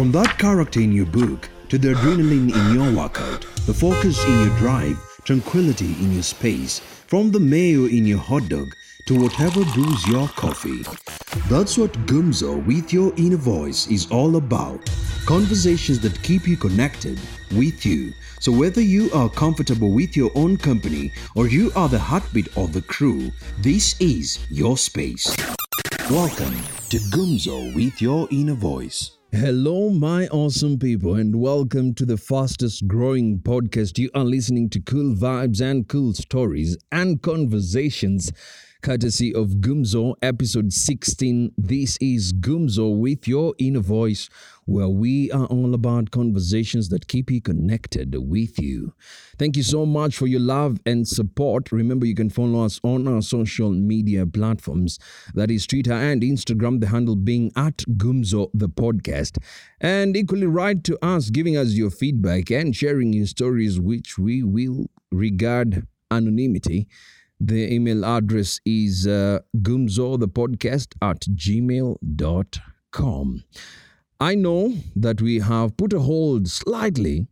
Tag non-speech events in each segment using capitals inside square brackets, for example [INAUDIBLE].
From that character in your book to the adrenaline in your workout, the focus in your drive, tranquility in your space, from the mayo in your hot dog to whatever brews your coffee. That's what Gumzo with your inner voice is all about. Conversations that keep you connected with you. So whether you are comfortable with your own company or you are the heartbeat of the crew, this is your space. Welcome to Gumzo with your inner voice. Hello, my awesome people, and welcome to the fastest growing podcast. You are listening to cool vibes and cool stories and conversations, courtesy of Gumzo, episode 16. This is Gumzo with your inner voice, where we are all about conversations that keep you connected with you. Thank you so much for your love and support. Remember, you can follow us on our social media platforms that is Twitter and Instagram, the handle being at Gumzo the podcast. And equally, write to us, giving us your feedback and sharing your stories, which we will regard anonymity. The email address is uh, gumzothepodcast at gmail.com. I know that we have put a hold slightly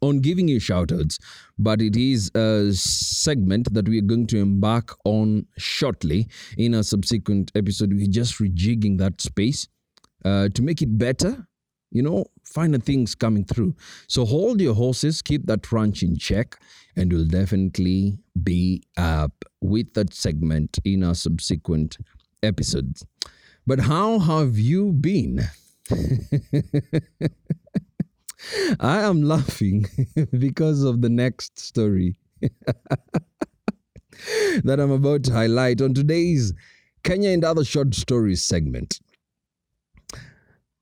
on giving you shoutouts, but it is a segment that we are going to embark on shortly in a subsequent episode. We're just rejigging that space uh, to make it better. You know, finer things coming through. So hold your horses, keep that ranch in check, and we'll definitely be up with that segment in our subsequent episodes. But how have you been? [LAUGHS] I am laughing [LAUGHS] because of the next story [LAUGHS] that I'm about to highlight on today's Kenya and Other Short Stories segment.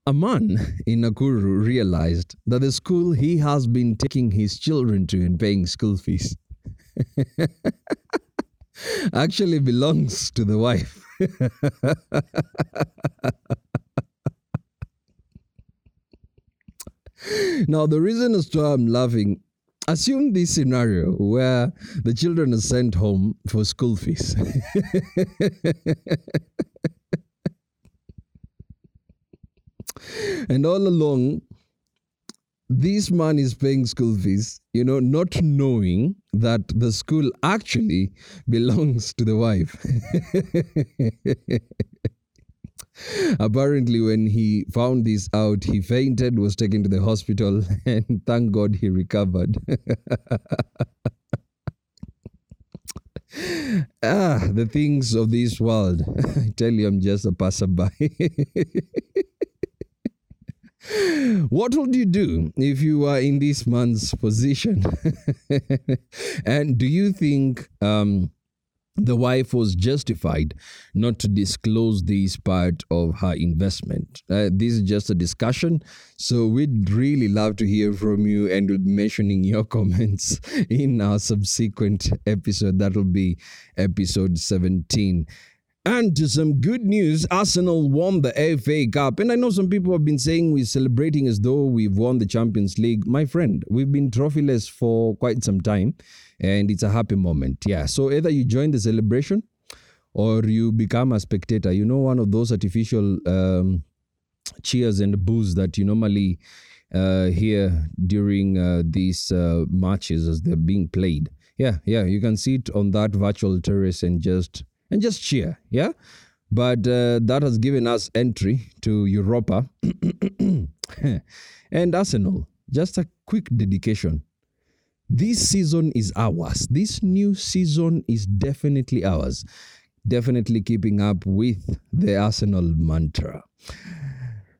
A man in Nakuru realized that the school he has been taking his children to and paying school fees [LAUGHS] actually belongs to the wife. [LAUGHS] now, the reason as to why I'm laughing, assume this scenario where the children are sent home for school fees. [LAUGHS] and all along, this man is paying school fees, you know, not knowing that the school actually [LAUGHS] belongs to the wife. [LAUGHS] Apparently, when he found this out, he fainted, was taken to the hospital, [LAUGHS] and thank God he recovered. ah, the things of this world. I tell you, I'm just a passerby. What would you do if you were in this man's position? [LAUGHS] and do you think um, the wife was justified not to disclose this part of her investment. Uh, this is just a discussion, so we'd really love to hear from you and we'll mentioning your [LAUGHS] comments in our subsequent episode. That'll be episode 17. And to some good news, Arsenal won the FA Cup. And I know some people have been saying we're celebrating as though we've won the Champions League. My friend, we've been trophyless for quite some time, and it's a happy moment. Yeah. So either you join the celebration or you become a spectator. You know, one of those artificial um, cheers and boos that you normally uh, hear during uh, these uh, matches as they're being played. Yeah, yeah, you can see it on that virtual terrace and just and just cheer, yeah? But uh, that has given us entry to Europa [COUGHS] and Arsenal. Just a quick dedication. This season is ours. This new season is definitely ours. Definitely keeping up with the Arsenal mantra.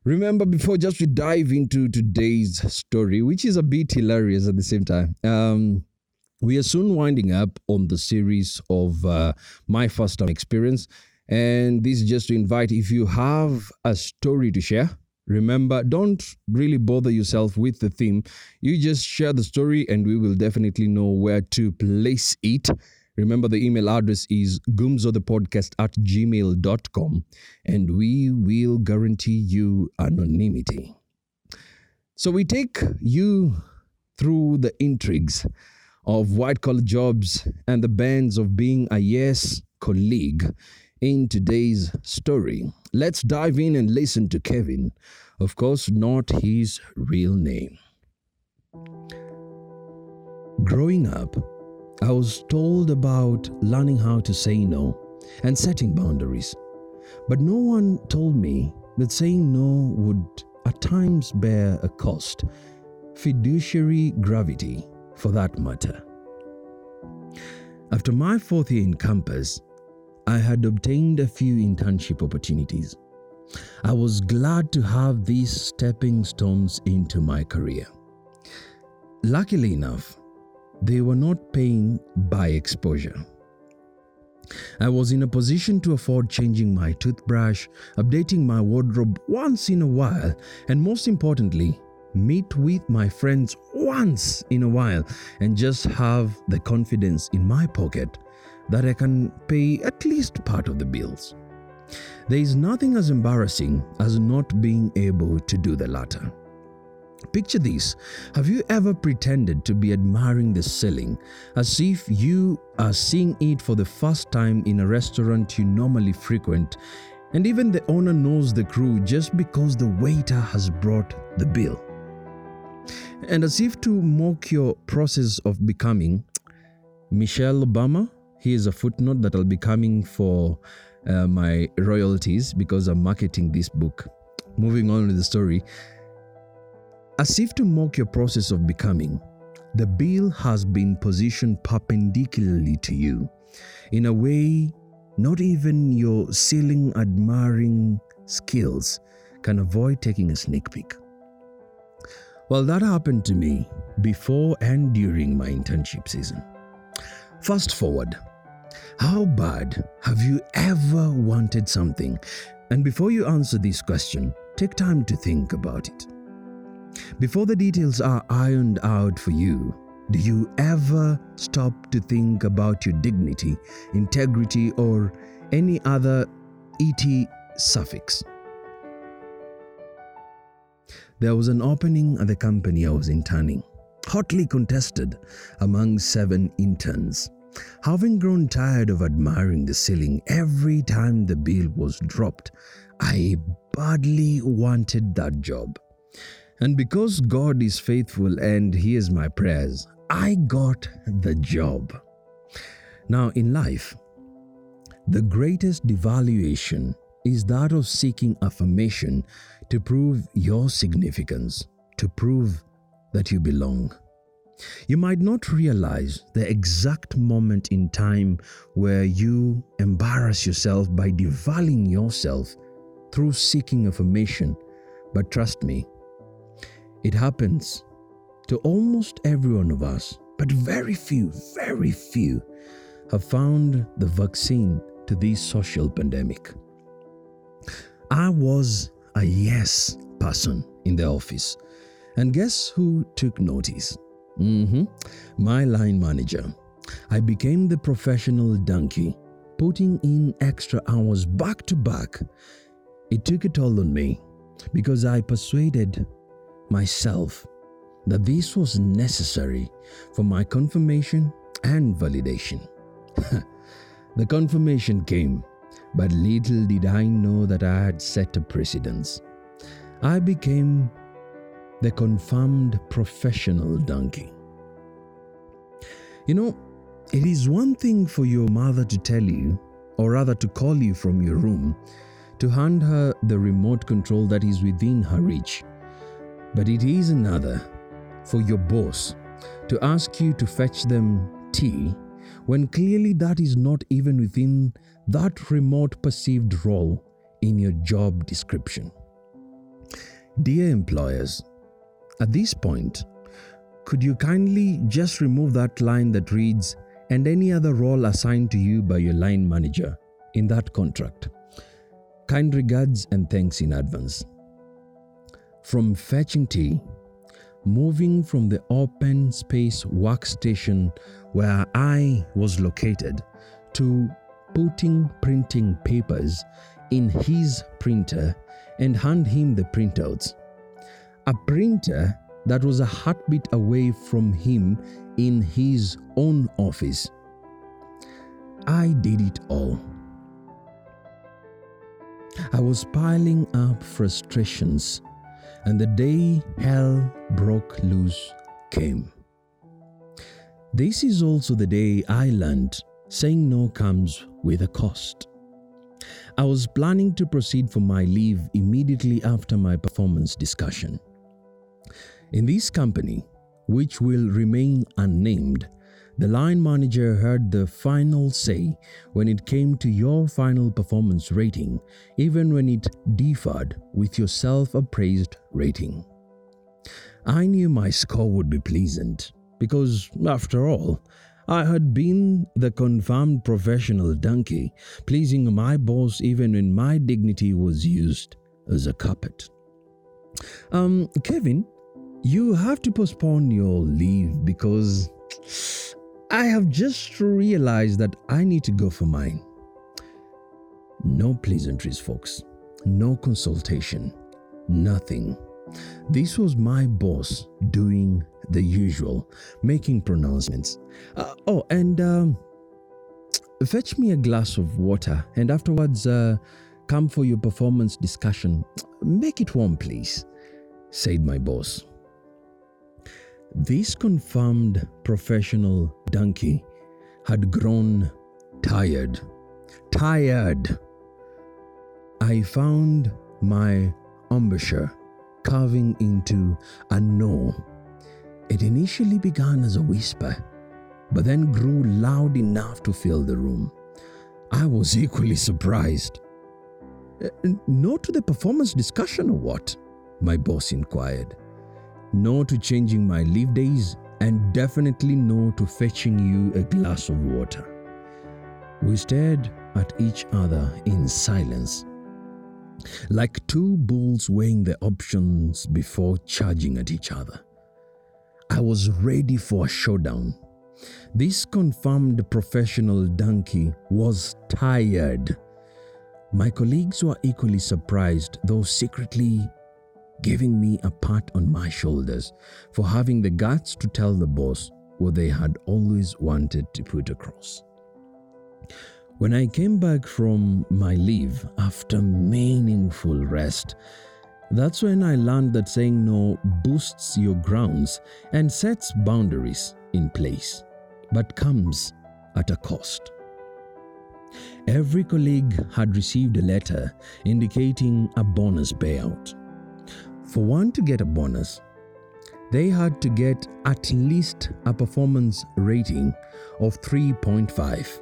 Remember, before just we dive into today's story, which is a bit hilarious at the same time, um, we are soon winding up on the series of uh, my first time experience. And this is just to invite if you have a story to share, remember, don't really bother yourself with the theme. You just share the story, and we will definitely know where to place it. Remember, the email address is gumzothepodcast at gmail.com, and we will guarantee you anonymity. So we take you through the intrigues of white collar jobs and the bands of being a yes colleague in today's story. Let's dive in and listen to Kevin, Of course, not his real name. Growing up, I was told about learning how to say no and setting boundaries. But no one told me that saying no would at times bear a cost, fiduciary gravity for that matter. After my fourth year in campus, I had obtained a few internship opportunities. I was glad to have these stepping stones into my career. Luckily enough, they were not paying by exposure. I was in a position to afford changing my toothbrush, updating my wardrobe once in a while, and most importantly, meet with my friends once in a while and just have the confidence in my pocket that I can pay at least part of the bills. There is nothing as embarrassing as not being able to do the latter. Picture this Have you ever pretended to be admiring the ceiling as if you are seeing it for the first time in a restaurant you normally frequent, and even the owner knows the crew just because the waiter has brought the bill? And as if to mock your process of becoming, Michelle Obama, here's a footnote that I'll be coming for uh, my royalties because I'm marketing this book. Moving on with the story, as if to mock your process of becoming, the bill has been positioned perpendicularly to you in a way not even your ceiling admiring skills can avoid taking a sneak peek. Well, that happened to me before and during my internship season. Fast forward, how bad have you ever wanted something? And before you answer this question, take time to think about it. Before the details are ironed out for you, do you ever stop to think about your dignity, integrity, or any other ET suffix? There was an opening at the company I was interning, hotly contested among seven interns. Having grown tired of admiring the ceiling every time the bill was dropped, I badly wanted that job. And because God is faithful and hears my prayers, I got the job. Now, in life, the greatest devaluation is that of seeking affirmation to prove your significance, to prove that you belong. You might not realize the exact moment in time where you embarrass yourself by devaluing yourself through seeking affirmation, but trust me, it happens to almost every one of us, but very few, very few have found the vaccine to this social pandemic. I was a yes person in the office. And guess who took notice? Mm-hmm. My line manager. I became the professional donkey, putting in extra hours back to back. It took a toll on me because I persuaded myself that this was necessary for my confirmation and validation. [LAUGHS] the confirmation came, but little did I know that I had set a precedence. I became the confirmed professional donkey. You know, it is one thing for your mother to tell you, or rather to call you from your room, to hand her the remote control that is within her reach but it is another for your boss to ask you to fetch them tea when clearly that is not even within that remote perceived role in your job description. Dear employers, at this point, could you kindly just remove that line that reads, and any other role assigned to you by your line manager in that contract? Kind regards and thanks in advance from fetching tea, moving from the open space workstation where I was located to putting printing papers in his printer and hand him the printouts. A printer that was a heartbeat away from him in his own office. I did it all. I was piling up frustrations and the day hell broke loose came. This is also the day I learned saying no comes with a cost. I was planning to proceed for my leave immediately after my performance discussion. In this company, which will remain unnamed, the line manager heard the final say when it came to your final performance rating, even when it differed with your self appraised rating. I knew my score would be pleasant because, after all, I had been the confirmed professional donkey, pleasing my boss even when my dignity was used as a carpet. Um, Kevin, you have to postpone your leave because I have just realized that I need to go for mine. No pleasantries, folks. No consultation. Nothing. This was my boss doing the usual, making pronouncements. Uh, oh, and um, fetch me a glass of water, and afterwards, uh, come for your performance discussion. Make it warm, please, said my boss. This confirmed professional donkey had grown tired. Tired. I found my embouchure carving into a no. It initially began as a whisper, but then grew loud enough to fill the room. I was equally surprised. "Uh, No to the performance discussion or what? My boss inquired no to changing my leave days, and definitely no to fetching you a glass of water. We stared at each other in silence, like two bulls weighing their options before charging at each other. I was ready for a showdown. This confirmed professional donkey was tired. My colleagues were equally surprised, though secretly giving me a pat on my shoulders for having the guts to tell the boss what they had always wanted to put across. When I came back from my leave after meaningful rest, that's when I learned that saying no boosts your grounds and sets boundaries in place, but comes at a cost. Every colleague had received a letter indicating a bonus payout. For one to get a bonus, they had to get at least a performance rating of 3.5.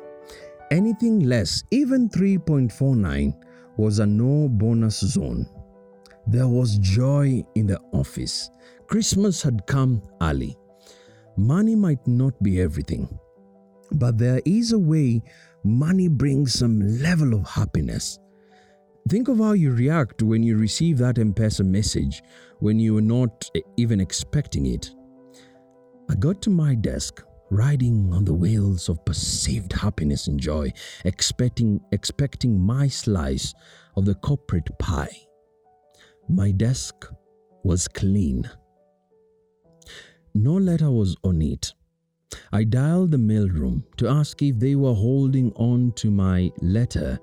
Anything less, even 3.49, was a no bonus zone. There was joy in the office. Christmas had come early. Money might not be everything, but there is a way money brings some level of happiness. Think of how you react when you receive that M message when you were not even expecting it. I got to my desk, riding on the wheels of perceived happiness and joy, expecting expecting my slice of the corporate pie. My desk was clean. No letter was on it. I dialed the mailroom to ask if they were holding on to my letter,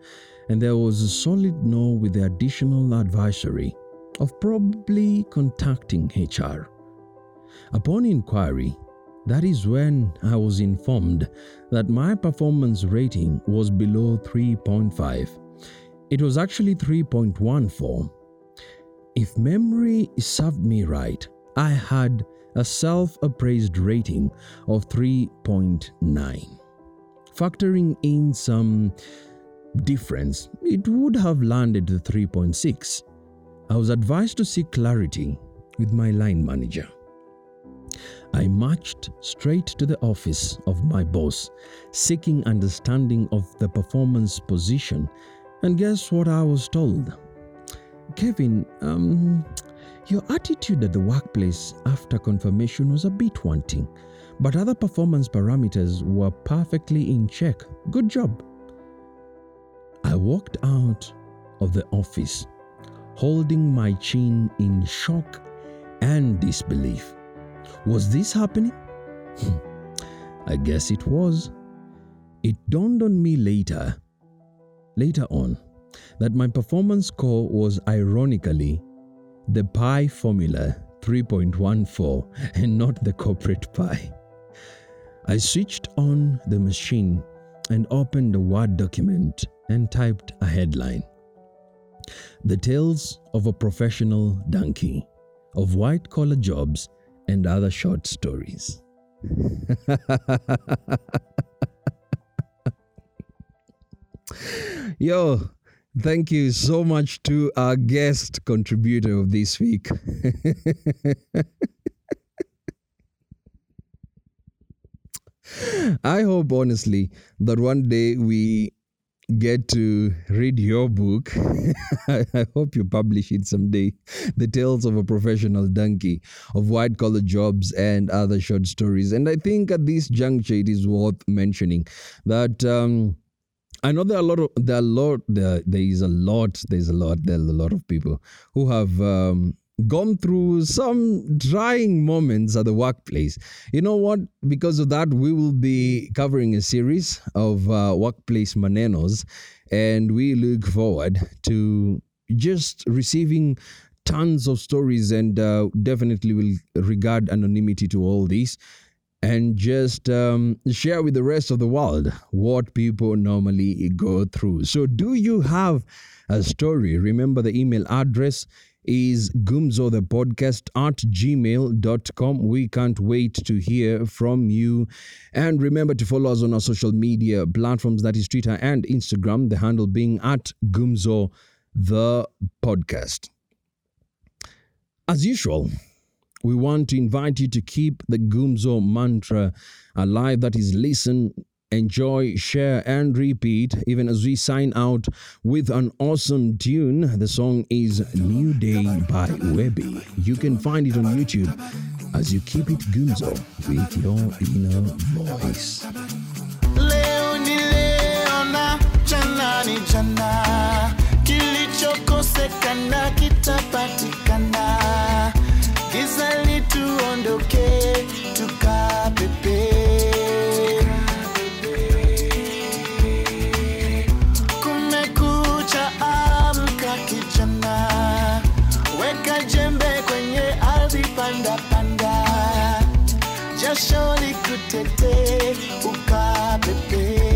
and there was a solid no with the additional advisory of probably contacting HR. Upon inquiry, that is when I was informed that my performance rating was below 3.5. It was actually 3.14. If memory served me right, I had a self appraised rating of 3.9. Factoring in some difference, it would have landed at 3.6. I was advised to seek clarity with my line manager. I marched straight to the office of my boss, seeking understanding of the performance position, and guess what I was told? Kevin, um, your attitude at the workplace after confirmation was a bit wanting, but other performance parameters were perfectly in check. Good job. I walked out of the office, holding my chin in shock and disbelief. Was this happening? Hmm. I guess it was. It dawned on me later, later on, that my performance score was ironically the pi formula 3.14 and not the corporate pi. I switched on the machine and opened a Word document and typed a headline The Tales of a Professional Donkey, of White Collar Jobs and Other Short Stories. [LAUGHS] Yo, thank you so much to our guest contributor of this week. [LAUGHS] I hope honestly that one day we get to read your book. [LAUGHS] I, hope you publish it someday. The Tales of a Professional Donkey, of White Collar Jobs and Other Short Stories. And I think at this juncture, it is worth mentioning that. Um, I know there are a lot of there are a lot there, there is a lot there's a lot there's a lot of people who have um, gone through some trying moments at the workplace. You know what? Because of that, we will be covering a series of uh, workplace manenos, and we look forward to just receiving tons of stories and uh, definitely will regard anonymity to all these and just um, share with the rest of the world what people normally go through. So, do you have a story? Remember, the email address is gumzo the podcast at gmail.com. We can't wait to hear from you. And remember to follow us on our social media platforms that is Twitter and Instagram, the handle being at gumzo the podcast. As usual, we want to invite you to keep the Gumzo mantra alive that is listen, enjoy, share, and repeat, even as we sign out with an awesome tune. The song is New Day by Webby. You can find it on YouTube as you keep it Gumzo with your inner voice. Kilichokosekana kitapatikana. Panda panda. Jasho likutete ukapepe